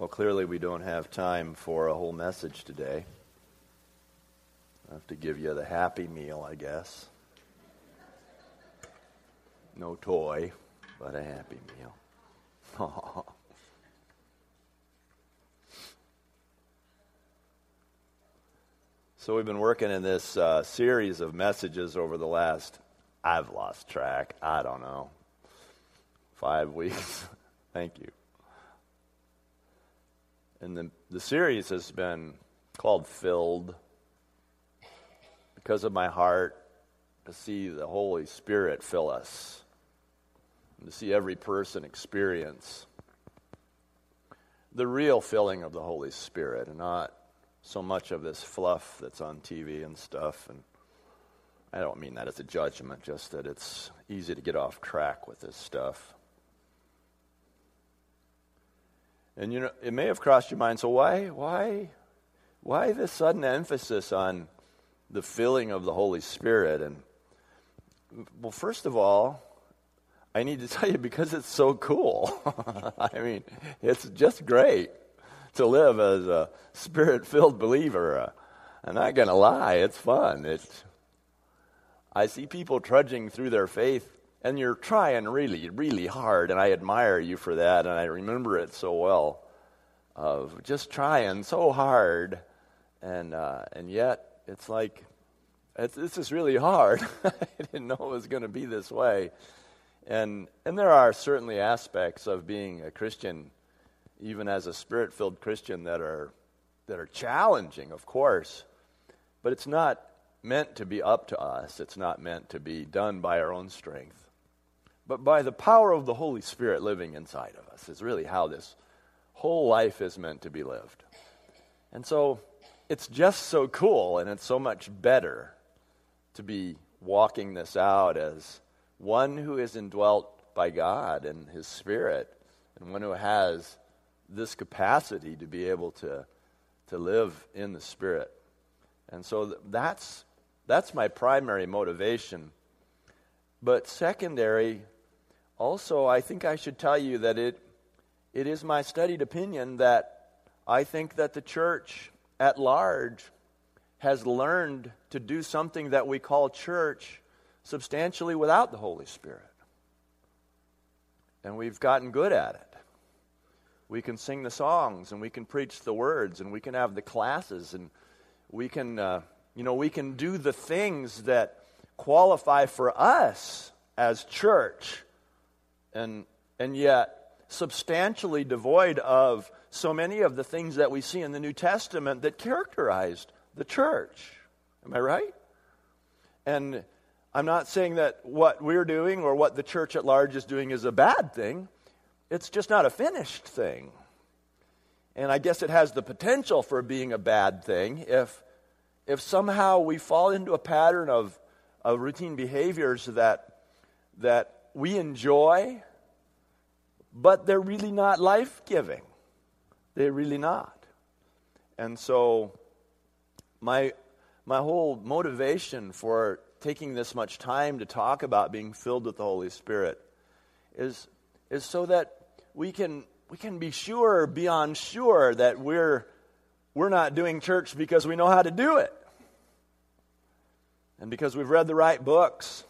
Well, clearly, we don't have time for a whole message today. I have to give you the happy meal, I guess. No toy, but a happy meal. so, we've been working in this uh, series of messages over the last, I've lost track, I don't know, five weeks. Thank you. And the, the series has been called Filled because of my heart to see the Holy Spirit fill us to see every person experience the real filling of the Holy Spirit and not so much of this fluff that's on TV and stuff. And I don't mean that as a judgment, just that it's easy to get off track with this stuff. And you know, it may have crossed your mind. So why, why, why this sudden emphasis on the filling of the Holy Spirit? And well, first of all, I need to tell you because it's so cool. I mean, it's just great to live as a spirit-filled believer. I'm not going to lie; it's fun. It's I see people trudging through their faith and you're trying really, really hard, and I admire you for that, and I remember it so well of just trying so hard, and uh, and yet it's like it's, this is really hard. I didn't know it was going to be this way, and and there are certainly aspects of being a Christian, even as a spirit-filled Christian, that are that are challenging, of course, but it's not meant to be up to us. It's not meant to be done by our own strength but by the power of the Holy Spirit living inside of us, is really how this whole life is meant to be lived. And so it's just so cool and it's so much better to be walking this out as one who is indwelt by God and His Spirit, and one who has this capacity to be able to, to live in the Spirit. And so that's, that's my primary motivation. But secondary also, I think I should tell you that it, it is my studied opinion that I think that the church at large has learned to do something that we call church substantially without the Holy Spirit. And we've gotten good at it. We can sing the songs and we can preach the words and we can have the classes and we can, uh, you know, we can do the things that qualify for us as church and, and yet substantially devoid of so many of the things that we see in the New Testament that characterized the church. Am I right? And I'm not saying that what we're doing or what the church at large is doing is a bad thing. It's just not a finished thing. And I guess it has the potential for being a bad thing if, if somehow we fall into a pattern of, of routine behaviors that, that we enjoy, but they're really not life giving. They're really not. And so, my, my whole motivation for taking this much time to talk about being filled with the Holy Spirit is, is so that we can, we can be sure, beyond sure, that we're, we're not doing church because we know how to do it. And because we've read the right books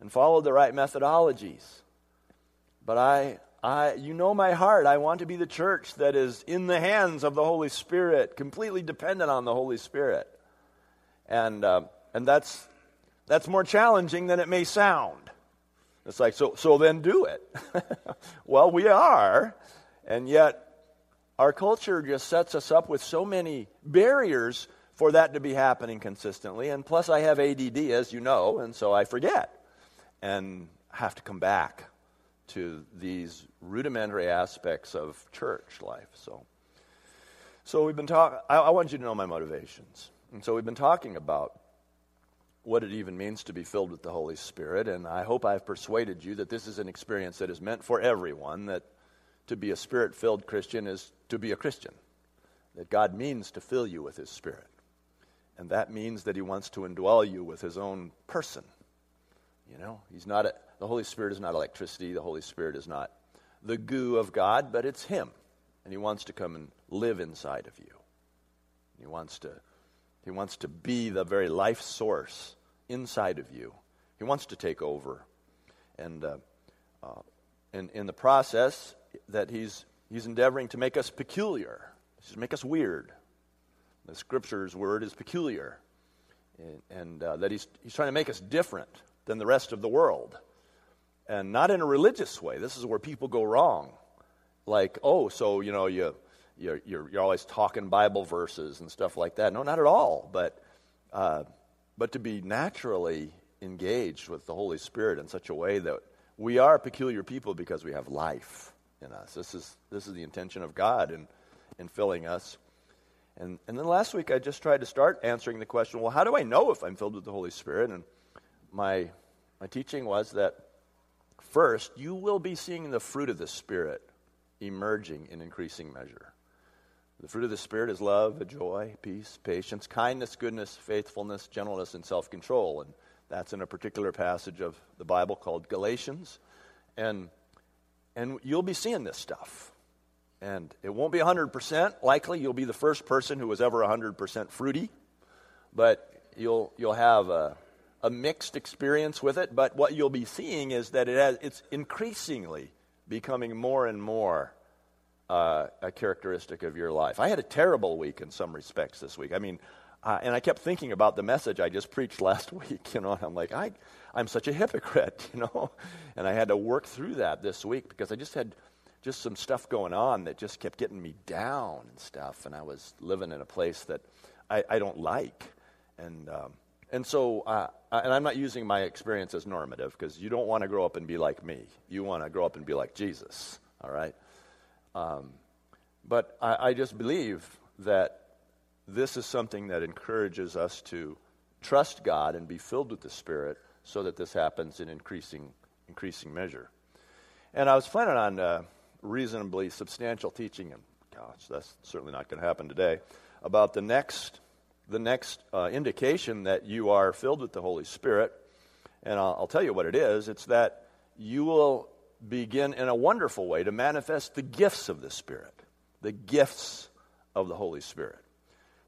and followed the right methodologies. But I, I, you know my heart. I want to be the church that is in the hands of the Holy Spirit, completely dependent on the Holy Spirit. And, uh, and that's, that's more challenging than it may sound. It's like, so, so then do it. well, we are, and yet our culture just sets us up with so many barriers for that to be happening consistently. And plus, I have ADD, as you know, and so I forget and have to come back to these rudimentary aspects of church life. So, so we've been talking. I, want you to know my motivations, and so we've been talking about what it even means to be filled with the Holy Spirit, and I hope I've persuaded you that this is an experience that is meant for everyone. That to be a spirit-filled Christian is to be a Christian. That God means to fill you with His Spirit, and that means that He wants to indwell you with His own person. You know, He's not a, the Holy Spirit is not electricity. The Holy Spirit is not the goo of God, but it's Him. and He wants to come and live inside of you. He wants to, he wants to be the very life source inside of you. He wants to take over. And uh, uh, in, in the process, that he's, he's endeavoring to make us peculiar, to make us weird. The scripture's word is peculiar. And, and uh, that he's, he's trying to make us different than the rest of the world. And not in a religious way. This is where people go wrong. Like, oh, so, you know, you, you're, you're, you're always talking Bible verses and stuff like that. No, not at all. But, uh, but to be naturally engaged with the Holy Spirit in such a way that we are peculiar people because we have life in us. This is, this is the intention of God in, in filling us. And, and then last week I just tried to start answering the question well, how do I know if I'm filled with the Holy Spirit? And my, my teaching was that first, you will be seeing the fruit of the Spirit emerging in increasing measure. The fruit of the Spirit is love, joy, peace, patience, kindness, goodness, faithfulness, gentleness, and self control. And that's in a particular passage of the Bible called Galatians. And, and you'll be seeing this stuff. And it won't be 100%. Likely, you'll be the first person who was ever 100% fruity. But you'll, you'll have a, a mixed experience with it. But what you'll be seeing is that it has, it's increasingly becoming more and more uh, a characteristic of your life. I had a terrible week in some respects this week. I mean, uh, and I kept thinking about the message I just preached last week, you know, and I'm like, I, I'm such a hypocrite, you know, and I had to work through that this week because I just had just some stuff going on that just kept getting me down and stuff, and I was living in a place that I, I don't like, and um, and so, uh, and I'm not using my experience as normative because you don't want to grow up and be like me. You want to grow up and be like Jesus, all right? Um, but I, I just believe that this is something that encourages us to trust God and be filled with the Spirit so that this happens in increasing, increasing measure. And I was planning on uh, reasonably substantial teaching, and gosh, that's certainly not going to happen today, about the next, the next uh, indication that you are filled with the Holy Spirit. And I'll, I'll tell you what it is it's that you will begin in a wonderful way to manifest the gifts of the Spirit, the gifts of the Holy Spirit.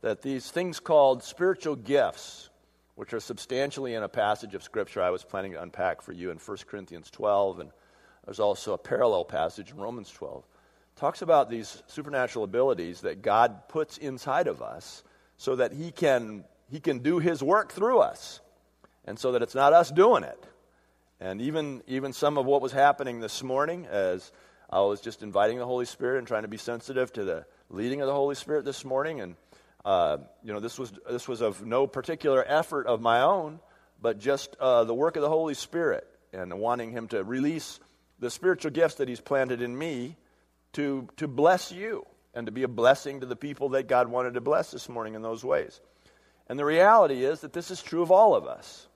That these things called spiritual gifts, which are substantially in a passage of Scripture I was planning to unpack for you in 1 Corinthians 12, and there's also a parallel passage in Romans 12, talks about these supernatural abilities that God puts inside of us so that He can, he can do His work through us, and so that it's not us doing it and even, even some of what was happening this morning as I was just inviting the Holy Spirit and trying to be sensitive to the leading of the Holy Spirit this morning. And, uh, you know, this was, this was of no particular effort of my own, but just uh, the work of the Holy Spirit and wanting Him to release the spiritual gifts that He's planted in me to, to bless you and to be a blessing to the people that God wanted to bless this morning in those ways. And the reality is that this is true of all of us.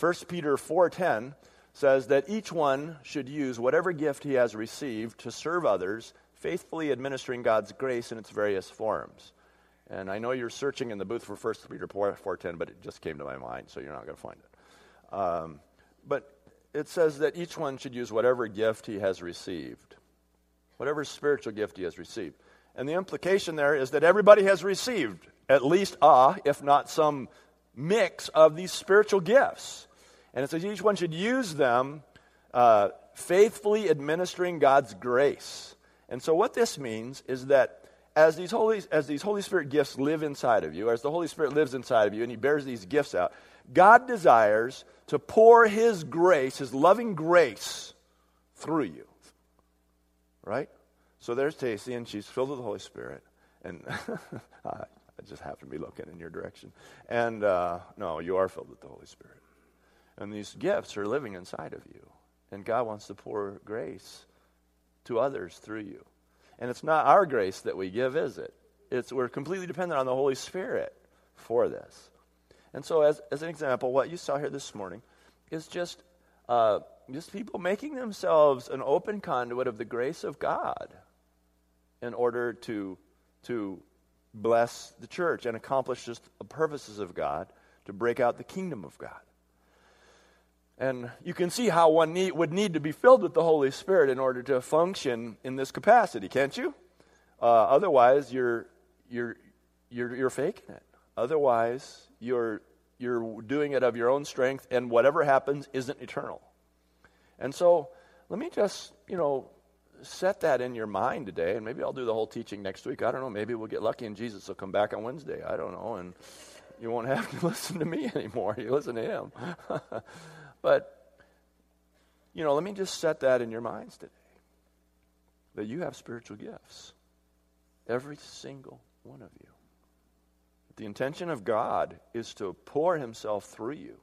1 Peter 4:10 says that each one should use whatever gift he has received to serve others, faithfully administering God's grace in its various forms. And I know you're searching in the booth for 1 Peter 4.10, but it just came to my mind, so you're not going to find it. Um, but it says that each one should use whatever gift he has received, whatever spiritual gift he has received. And the implication there is that everybody has received at least a, if not some mix of these spiritual gifts. And it says each one should use them uh, faithfully administering God's grace. And so, what this means is that as these, Holy, as these Holy Spirit gifts live inside of you, as the Holy Spirit lives inside of you and He bears these gifts out, God desires to pour His grace, His loving grace, through you. Right? So there's Tacy, and she's filled with the Holy Spirit. And I just happen to be looking in your direction. And uh, no, you are filled with the Holy Spirit. And these gifts are living inside of you. And God wants to pour grace to others through you. And it's not our grace that we give, is it? It's, we're completely dependent on the Holy Spirit for this. And so, as, as an example, what you saw here this morning is just, uh, just people making themselves an open conduit of the grace of God in order to, to bless the church and accomplish just the purposes of God to break out the kingdom of God. And you can see how one need, would need to be filled with the Holy Spirit in order to function in this capacity, can't you? Uh, otherwise, you're, you're, you're, you're faking it. Otherwise, you're, you're doing it of your own strength, and whatever happens isn't eternal. And so, let me just, you know, set that in your mind today, and maybe I'll do the whole teaching next week. I don't know. Maybe we'll get lucky and Jesus will come back on Wednesday. I don't know. And you won't have to listen to me anymore. You listen to him. but, you know, let me just set that in your minds today that you have spiritual gifts. Every single one of you. The intention of God is to pour himself through you.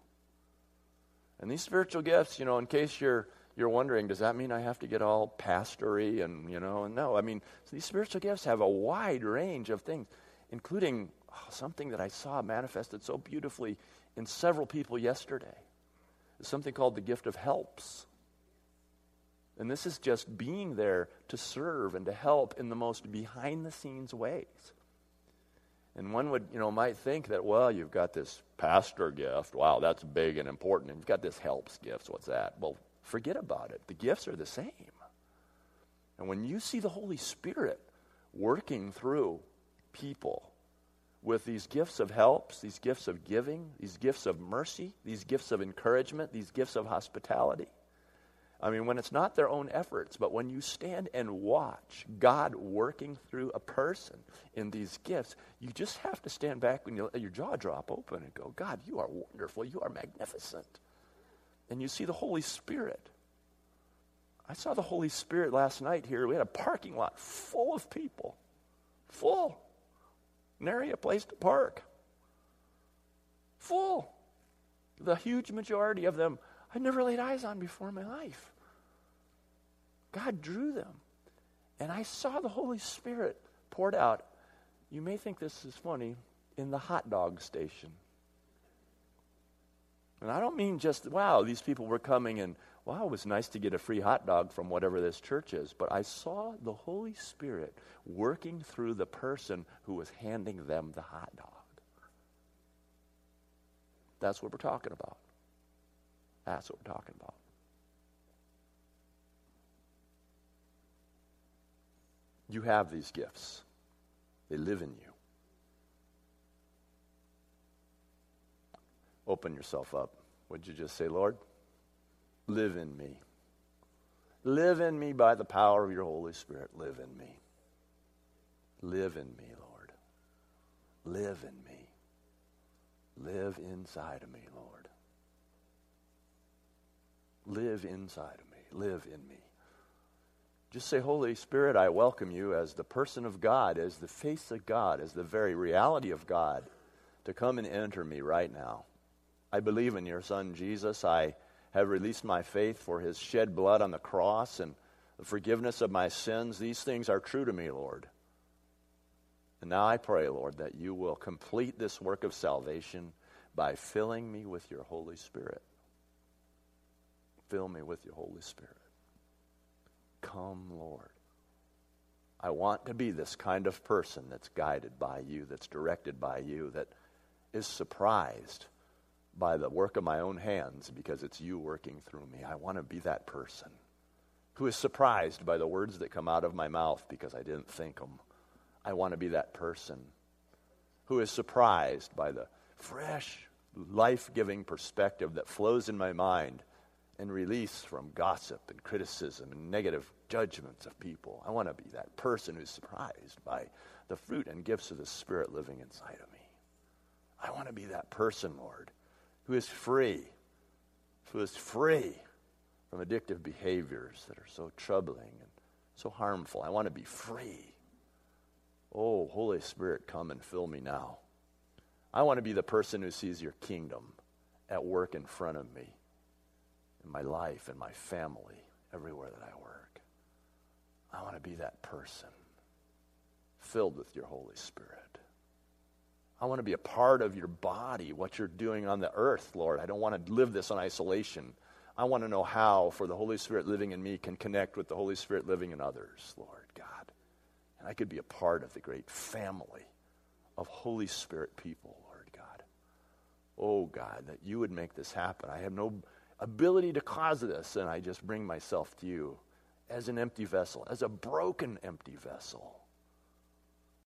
And these spiritual gifts, you know, in case you're you're wondering, does that mean I have to get all pastory and, you know, no. I mean, these spiritual gifts have a wide range of things, including oh, something that I saw manifested so beautifully in several people yesterday. It's something called the gift of helps. And this is just being there to serve and to help in the most behind the scenes ways. And one would, you know, might think that, well, you've got this pastor gift. Wow, that's big and important. And you've got this helps gift. What's that? Well, forget about it. The gifts are the same. And when you see the Holy Spirit working through people with these gifts of helps, these gifts of giving, these gifts of mercy, these gifts of encouragement, these gifts of hospitality, I mean, when it's not their own efforts, but when you stand and watch God working through a person in these gifts, you just have to stand back let your jaw drop open and go, God, you are wonderful. You are magnificent and you see the Holy Spirit. I saw the Holy Spirit last night here. We had a parking lot full of people. Full. Nary a place to park. Full. The huge majority of them I'd never laid eyes on before in my life. God drew them. And I saw the Holy Spirit poured out. You may think this is funny in the hot dog station. And I don't mean just, wow, these people were coming and, wow, it was nice to get a free hot dog from whatever this church is. But I saw the Holy Spirit working through the person who was handing them the hot dog. That's what we're talking about. That's what we're talking about. You have these gifts, they live in you. Open yourself up. Would you just say, Lord, live in me? Live in me by the power of your Holy Spirit. Live in me. Live in me, Lord. Live in me. Live inside of me, Lord. Live inside of me. Live in me. Just say, Holy Spirit, I welcome you as the person of God, as the face of God, as the very reality of God, to come and enter me right now. I believe in your Son, Jesus. I have released my faith for his shed blood on the cross and the forgiveness of my sins. These things are true to me, Lord. And now I pray, Lord, that you will complete this work of salvation by filling me with your Holy Spirit. Fill me with your Holy Spirit. Come, Lord. I want to be this kind of person that's guided by you, that's directed by you, that is surprised by the work of my own hands because it's you working through me. I want to be that person who is surprised by the words that come out of my mouth because I didn't think them. I want to be that person who is surprised by the fresh, life giving perspective that flows in my mind and release from gossip and criticism and negative judgments of people. I want to be that person who's surprised by the fruit and gifts of the Spirit living inside of me. I want to be that person, Lord, who is free, who is free from addictive behaviors that are so troubling and so harmful. I want to be free. Oh, Holy Spirit, come and fill me now. I want to be the person who sees your kingdom at work in front of me, in my life, in my family, everywhere that I work. I want to be that person filled with your Holy Spirit. I want to be a part of your body, what you're doing on the earth, Lord. I don't want to live this in isolation. I want to know how, for the Holy Spirit living in me, can connect with the Holy Spirit living in others, Lord God. And I could be a part of the great family of Holy Spirit people, Lord God. Oh, God, that you would make this happen. I have no ability to cause this, and I just bring myself to you as an empty vessel, as a broken empty vessel